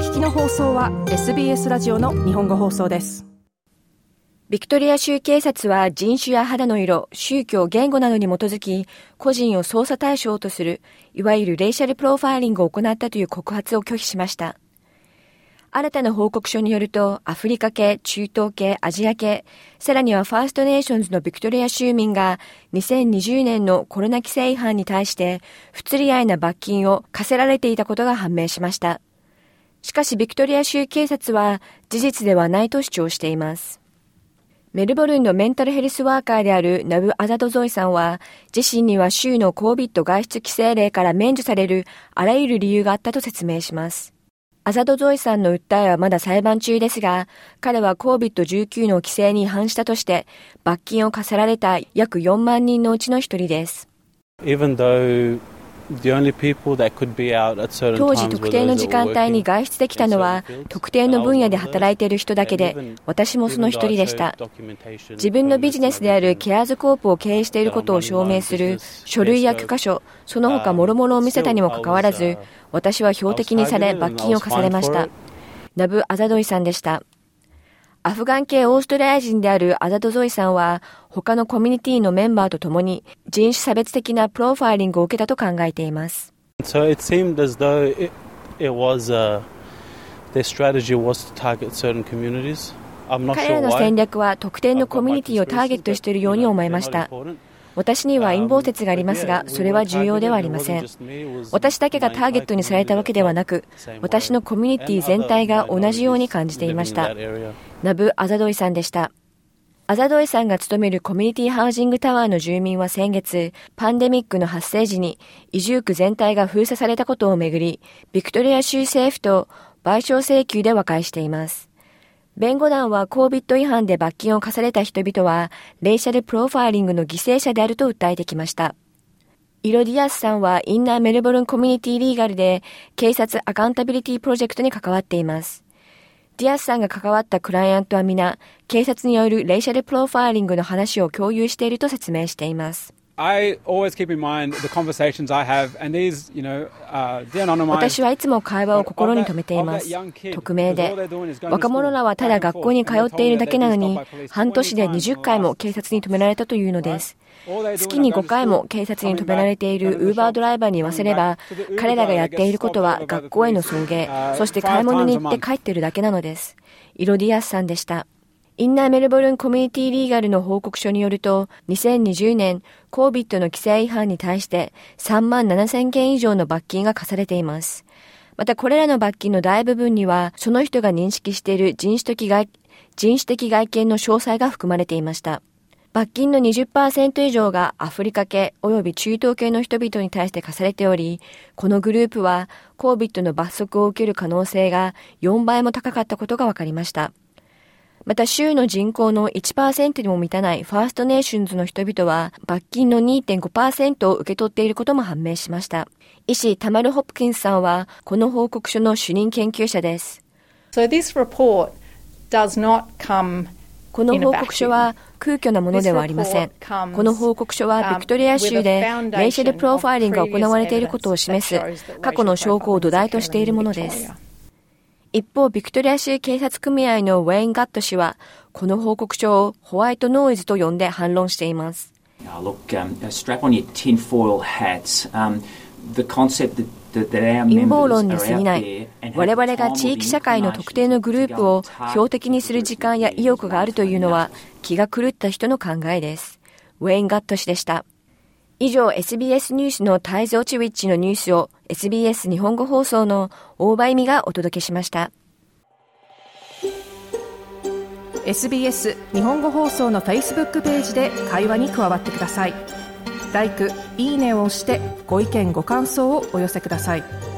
聞きの放送は SBS ラジオの日本語放送ですビクトリア州警察は人種や肌の色、宗教、言語などに基づき、個人を捜査対象とする、いわゆるレイシャルプロファイリングを行ったという告発を拒否しました。新たな報告書によると、アフリカ系、中東系、アジア系、さらにはファーストネーションズのビクトリア州民が2020年のコロナ規制違反に対して不釣り合いな罰金を課せられていたことが判明しました。しかしビクトリア州警察は事実ではないと主張しています。メルボルンのメンタルヘルスワーカーであるナブ・アザドゾイさんは、自身には州の COVID 外出規制令から免除されるあらゆる理由があったと説明します。アザドゾイさんの訴えはまだ裁判中ですが、彼は COVID-19 の規制に違反したとして、罰金を課せられた約4万人のうちの一人です。当時特定の時間帯に外出できたのは特定の分野で働いている人だけで私もその一人でした。自分のビジネスであるケアーズコープを経営していることを証明する書類や許可書その他諸々を見せたにもかかわらず私は標的にされ罰金を課されました。ナブ・アザドゾイさんでしたアフガン系オーストラリア人であるアザドゾイさんは、他のコミュニティのメンバーと共に人種差別的なプロファイリングを受けたと考えています。So it seemed as though it, it was, uh, their strategy was to target certain communities. 彼らの戦略は特定のコミュニティをターゲットしているように思いました。私には陰謀説がありますが、それは重要ではありません。私だけがターゲットにされたわけではなく、私のコミュニティ全体が同じように感じていました。ナブ・アザドイさんでした。アザドイさんが勤めるコミュニティハウジングタワーの住民は先月、パンデミックの発生時に居住区全体が封鎖されたことをめぐり、ビクトリア州政府と賠償請求で和解しています。弁護団は COVID 違反で罰金を課された人々は、レイシャルプロファイリングの犠牲者であると訴えてきました。イロディアスさんはインナーメルボルンコミュニティリーガルで警察アカウンタビリティプロジェクトに関わっています。ディアスさんが関わったクライアントは皆、警察によるレイシャルプロファイリングの話を共有していると説明しています。I always keep in mind the conversations I have, and these, you know, uh, 私はいつも会話を心に留めています。匿名で。若者らはただ学校に通っているだけなのに、半年で20回も警察に止められたというのです。月に5回も警察に止められているウーバードライバーに言わせれば、彼らがやっていることは学校への送迎、そして買い物に行って帰ってるだけなのです。イロディアスさんでした。インナーメルボルンコミュニティリーガルの報告書によると、2020年、COVID の規制違反に対して3万7千件以上の罰金が課されています。またこれらの罰金の大部分には、その人が認識している人種的外人種的外見の詳細が含まれていました。罰金の20%以上がアフリカ系及び中東系の人々に対して課されており、このグループは COVID の罰則を受ける可能性が4倍も高かったことが分かりました。また州の人口の1%にも満たないファーストネーションズの人々は罰金の2.5%を受け取っていることも判明しました。医師タマル・ホプキンスさんはこの報告書の主任研究者です。So this report does not come この報告書は空虚なものではありません。この報告書はビクトリア州でレイシャルプロファイリングが行われていることを示す過去の証拠を土台としているものです。一方、ビクトリア州警察組合のウェイン・ガット氏は、この報告書をホワイトノイズと呼んで反論しています。陰謀論に過ぎない。我々が地域社会の特定のグループを標的にする時間や意欲があるというのは気が狂った人の考えです。ウェイン・ガット氏でした。以上 SBS ニュースのタイズ・オチウィッチのニュースを SBS 日本語放送の大場意味がお届けしました。SBS 日本語放送の Facebook ページで会話に加わってください。l i いいねを押してご意見ご感想をお寄せください。